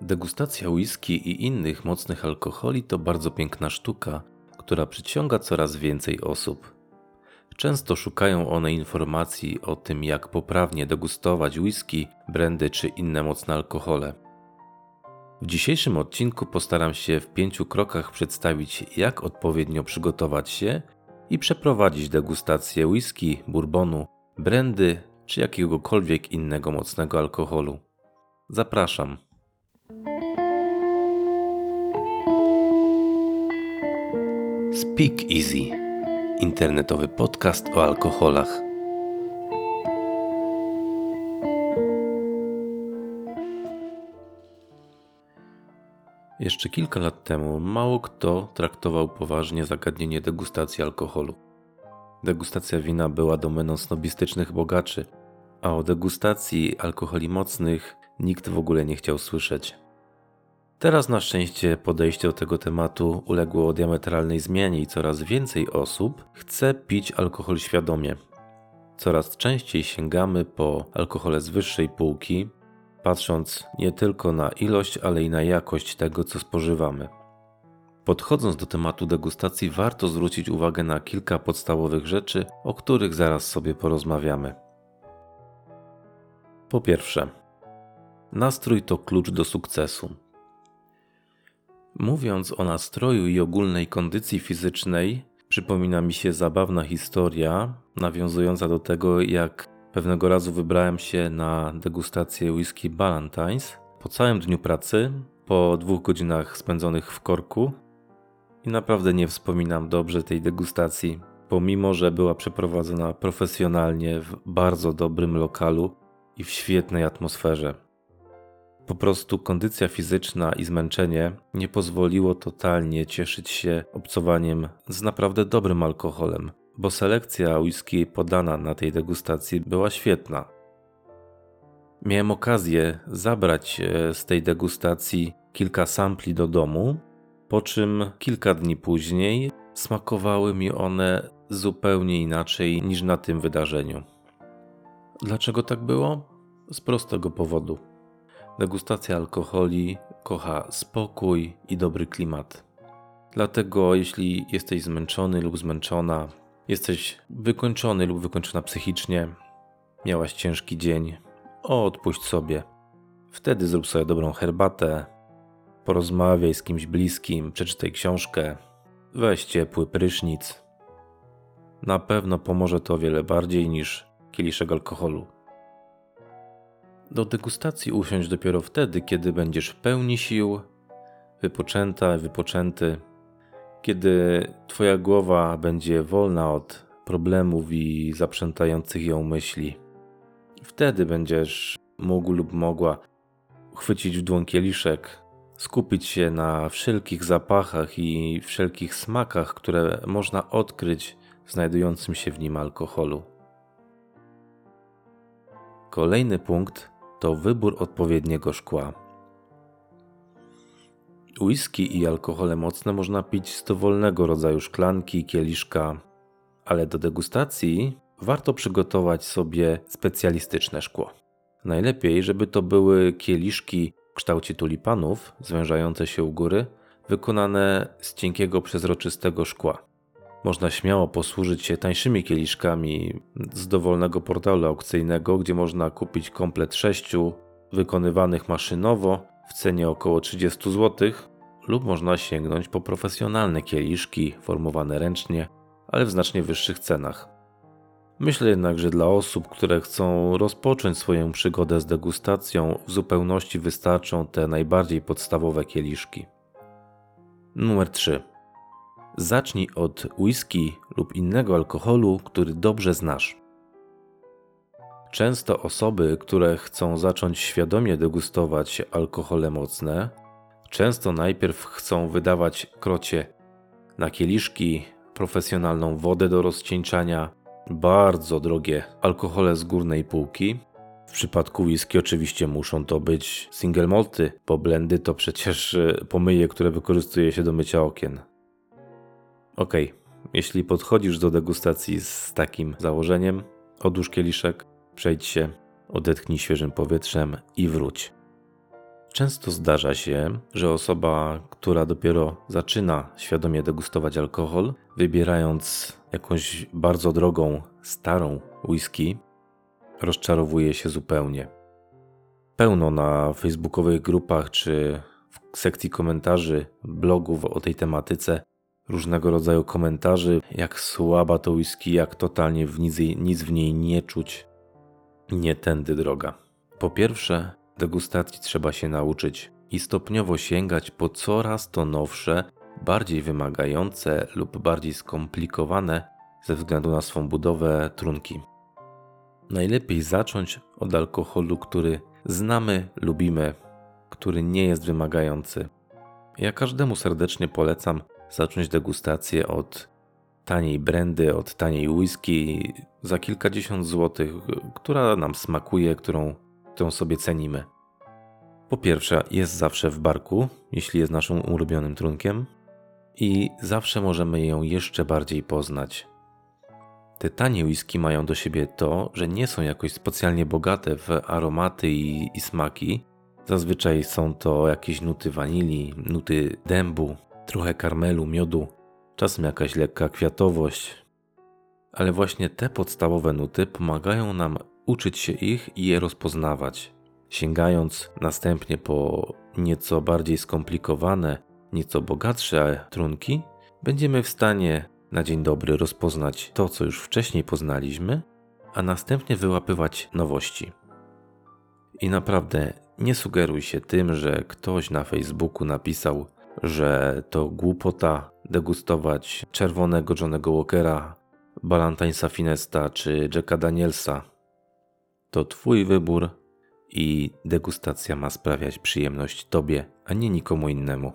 Degustacja whisky i innych mocnych alkoholi to bardzo piękna sztuka, która przyciąga coraz więcej osób. Często szukają one informacji o tym, jak poprawnie degustować whisky, brandy czy inne mocne alkohole. W dzisiejszym odcinku postaram się w pięciu krokach przedstawić, jak odpowiednio przygotować się i przeprowadzić degustację whisky, bourbonu, brandy czy jakiegokolwiek innego mocnego alkoholu. Zapraszam. Speak Easy internetowy podcast o alkoholach. Jeszcze kilka lat temu mało kto traktował poważnie zagadnienie degustacji alkoholu. Degustacja wina była domeną snobistycznych bogaczy, a o degustacji alkoholi mocnych nikt w ogóle nie chciał słyszeć. Teraz na szczęście podejście do tego tematu uległo diametralnej zmianie i coraz więcej osób chce pić alkohol świadomie. Coraz częściej sięgamy po alkohole z wyższej półki, patrząc nie tylko na ilość, ale i na jakość tego, co spożywamy. Podchodząc do tematu degustacji, warto zwrócić uwagę na kilka podstawowych rzeczy, o których zaraz sobie porozmawiamy. Po pierwsze, nastrój to klucz do sukcesu. Mówiąc o nastroju i ogólnej kondycji fizycznej, przypomina mi się zabawna historia nawiązująca do tego, jak pewnego razu wybrałem się na degustację whisky Ballantines po całym dniu pracy, po dwóch godzinach spędzonych w korku i naprawdę nie wspominam dobrze tej degustacji, pomimo że była przeprowadzona profesjonalnie w bardzo dobrym lokalu i w świetnej atmosferze. Po prostu kondycja fizyczna i zmęczenie nie pozwoliło totalnie cieszyć się obcowaniem z naprawdę dobrym alkoholem, bo selekcja whisky podana na tej degustacji była świetna. Miałem okazję zabrać z tej degustacji kilka sampli do domu, po czym kilka dni później smakowały mi one zupełnie inaczej niż na tym wydarzeniu. Dlaczego tak było? Z prostego powodu. Degustacja alkoholi kocha spokój i dobry klimat. Dlatego, jeśli jesteś zmęczony lub zmęczona, jesteś wykończony lub wykończona psychicznie, miałaś ciężki dzień, odpuść sobie. Wtedy zrób sobie dobrą herbatę, porozmawiaj z kimś bliskim, przeczytaj książkę, weź ciepły prysznic. Na pewno pomoże to wiele bardziej niż kieliszek alkoholu. Do degustacji usiądź dopiero wtedy, kiedy będziesz w pełni sił, wypoczęta, wypoczęty, kiedy Twoja głowa będzie wolna od problemów i zaprzętających ją myśli. Wtedy będziesz mógł lub mogła chwycić w dłoń kieliszek, skupić się na wszelkich zapachach i wszelkich smakach, które można odkryć w znajdującym się w nim alkoholu. Kolejny punkt to wybór odpowiedniego szkła. Whisky i alkohole mocne można pić z dowolnego rodzaju szklanki, kieliszka, ale do degustacji warto przygotować sobie specjalistyczne szkło. Najlepiej, żeby to były kieliszki w kształcie tulipanów, zwężające się u góry, wykonane z cienkiego, przezroczystego szkła. Można śmiało posłużyć się tańszymi kieliszkami z dowolnego portalu aukcyjnego, gdzie można kupić komplet sześciu wykonywanych maszynowo w cenie około 30 zł, lub można sięgnąć po profesjonalne kieliszki formowane ręcznie, ale w znacznie wyższych cenach. Myślę jednak, że dla osób, które chcą rozpocząć swoją przygodę z degustacją, w zupełności wystarczą te najbardziej podstawowe kieliszki. Numer 3. Zacznij od whisky lub innego alkoholu, który dobrze znasz. Często osoby, które chcą zacząć świadomie degustować alkohole mocne, często najpierw chcą wydawać krocie na kieliszki, profesjonalną wodę do rozcieńczania, bardzo drogie alkohole z górnej półki. W przypadku whisky oczywiście muszą to być single malty, bo blendy to przecież y, pomyje, które wykorzystuje się do mycia okien. Ok, jeśli podchodzisz do degustacji z takim założeniem, odłóż kieliszek, przejdź się, odetchnij świeżym powietrzem i wróć. Często zdarza się, że osoba, która dopiero zaczyna świadomie degustować alkohol, wybierając jakąś bardzo drogą, starą whisky, rozczarowuje się zupełnie. Pełno na facebookowych grupach czy w sekcji komentarzy blogów o tej tematyce różnego rodzaju komentarzy, jak słaba to whisky, jak totalnie w nic, nic w niej nie czuć. Nie tędy droga. Po pierwsze, degustacji trzeba się nauczyć i stopniowo sięgać po coraz to nowsze, bardziej wymagające lub bardziej skomplikowane ze względu na swą budowę trunki. Najlepiej zacząć od alkoholu, który znamy, lubimy, który nie jest wymagający. Ja każdemu serdecznie polecam zacząć degustację od taniej brandy, od taniej whisky za kilkadziesiąt złotych, która nam smakuje, którą, którą sobie cenimy. Po pierwsze, jest zawsze w barku, jeśli jest naszym ulubionym trunkiem, i zawsze możemy ją jeszcze bardziej poznać. Te tanie whisky mają do siebie to, że nie są jakoś specjalnie bogate w aromaty i, i smaki. Zazwyczaj są to jakieś nuty wanilii, nuty dębu, trochę karmelu, miodu, czasem jakaś lekka kwiatowość. Ale właśnie te podstawowe nuty pomagają nam uczyć się ich i je rozpoznawać. Sięgając następnie po nieco bardziej skomplikowane, nieco bogatsze trunki, będziemy w stanie na dzień dobry rozpoznać to, co już wcześniej poznaliśmy, a następnie wyłapywać nowości. I naprawdę nie sugeruj się tym, że ktoś na Facebooku napisał, że to głupota degustować czerwonego Johnego Walkera, Balantainsa Finesta czy Jacka Danielsa. To Twój wybór i degustacja ma sprawiać przyjemność Tobie, a nie nikomu innemu.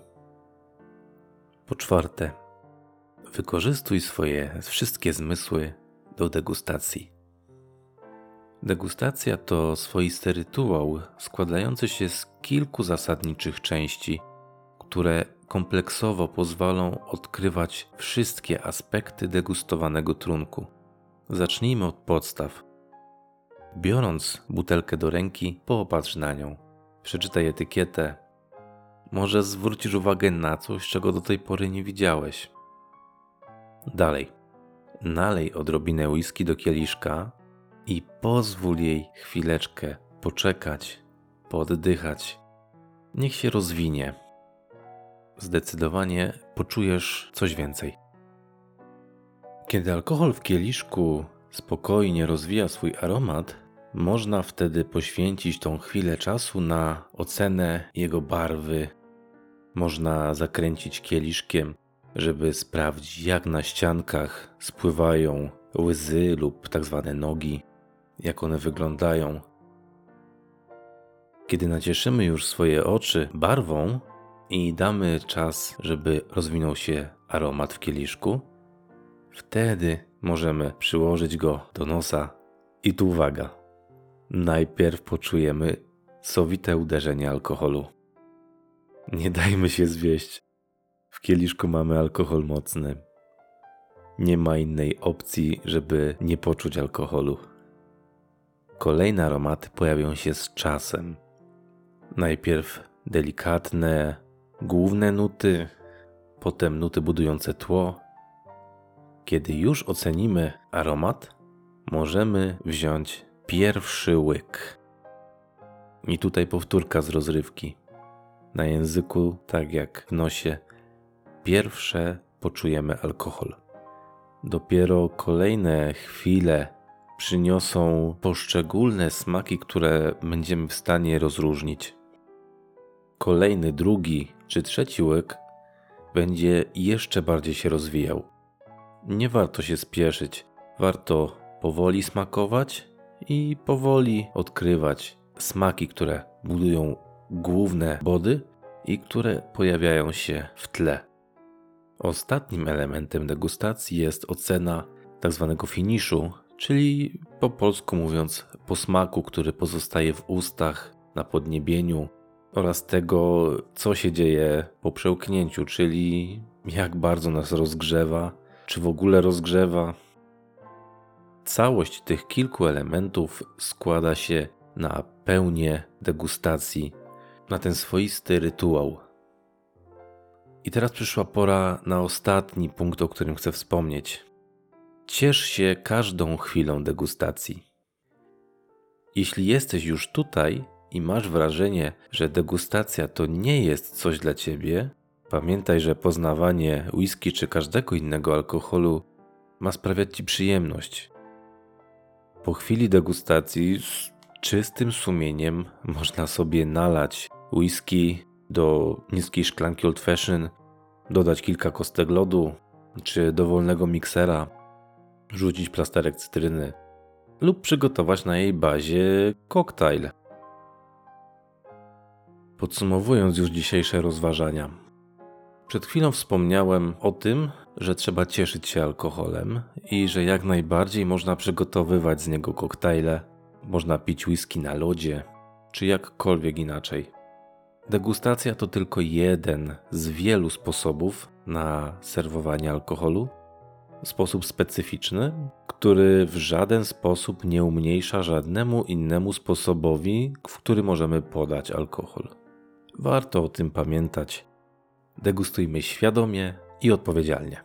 Po czwarte, wykorzystuj swoje wszystkie zmysły do degustacji. Degustacja to swoisty rytuał składający się z kilku zasadniczych części, które kompleksowo pozwolą odkrywać wszystkie aspekty degustowanego trunku. Zacznijmy od podstaw. Biorąc butelkę do ręki, popatrz na nią. Przeczytaj etykietę. Może zwrócisz uwagę na coś, czego do tej pory nie widziałeś. Dalej. Nalej odrobinę whisky do kieliszka i pozwól jej chwileczkę poczekać, poddychać. Niech się rozwinie. Zdecydowanie poczujesz coś więcej. Kiedy alkohol w kieliszku spokojnie rozwija swój aromat, można wtedy poświęcić tą chwilę czasu na ocenę jego barwy. Można zakręcić kieliszkiem, żeby sprawdzić, jak na ściankach spływają łzy lub tak zwane nogi, jak one wyglądają. Kiedy nacieszymy już swoje oczy barwą i damy czas, żeby rozwinął się aromat w kieliszku, wtedy możemy przyłożyć go do nosa. I tu uwaga najpierw poczujemy sowite uderzenie alkoholu. Nie dajmy się zwieść. W kieliszku mamy alkohol mocny. Nie ma innej opcji, żeby nie poczuć alkoholu. Kolejne aromaty pojawią się z czasem. Najpierw delikatne, główne nuty, potem nuty budujące tło. Kiedy już ocenimy aromat, możemy wziąć Pierwszy łyk. I tutaj powtórka z rozrywki. Na języku, tak jak w nosie, pierwsze poczujemy alkohol. Dopiero kolejne chwile przyniosą poszczególne smaki, które będziemy w stanie rozróżnić. Kolejny, drugi czy trzeci łyk będzie jeszcze bardziej się rozwijał. Nie warto się spieszyć, warto powoli smakować i powoli odkrywać smaki, które budują główne body i które pojawiają się w tle. Ostatnim elementem degustacji jest ocena tzw. Tak finiszu, czyli po polsku mówiąc posmaku, który pozostaje w ustach, na podniebieniu oraz tego, co się dzieje po przełknięciu, czyli jak bardzo nas rozgrzewa, czy w ogóle rozgrzewa, Całość tych kilku elementów składa się na pełnię degustacji, na ten swoisty rytuał. I teraz przyszła pora na ostatni punkt, o którym chcę wspomnieć. Ciesz się każdą chwilą degustacji. Jeśli jesteś już tutaj i masz wrażenie, że degustacja to nie jest coś dla ciebie, pamiętaj, że poznawanie whisky czy każdego innego alkoholu ma sprawiać ci przyjemność. Po chwili degustacji z czystym sumieniem można sobie nalać whisky do niskiej szklanki old fashion, dodać kilka kostek lodu czy dowolnego miksera, rzucić plasterek cytryny lub przygotować na jej bazie koktajl. Podsumowując już dzisiejsze rozważania. Przed chwilą wspomniałem o tym, że trzeba cieszyć się alkoholem i że jak najbardziej można przygotowywać z niego koktajle, można pić whisky na lodzie, czy jakkolwiek inaczej. Degustacja to tylko jeden z wielu sposobów na serwowanie alkoholu. Sposób specyficzny, który w żaden sposób nie umniejsza żadnemu innemu sposobowi, w który możemy podać alkohol. Warto o tym pamiętać. Degustujmy świadomie i odpowiedzialnie.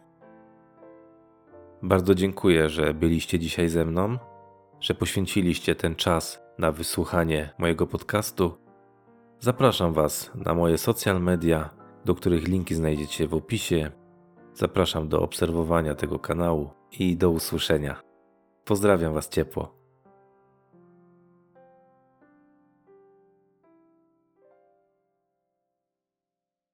Bardzo dziękuję, że byliście dzisiaj ze mną, że poświęciliście ten czas na wysłuchanie mojego podcastu. Zapraszam Was na moje social media, do których linki znajdziecie w opisie. Zapraszam do obserwowania tego kanału i do usłyszenia. Pozdrawiam Was ciepło.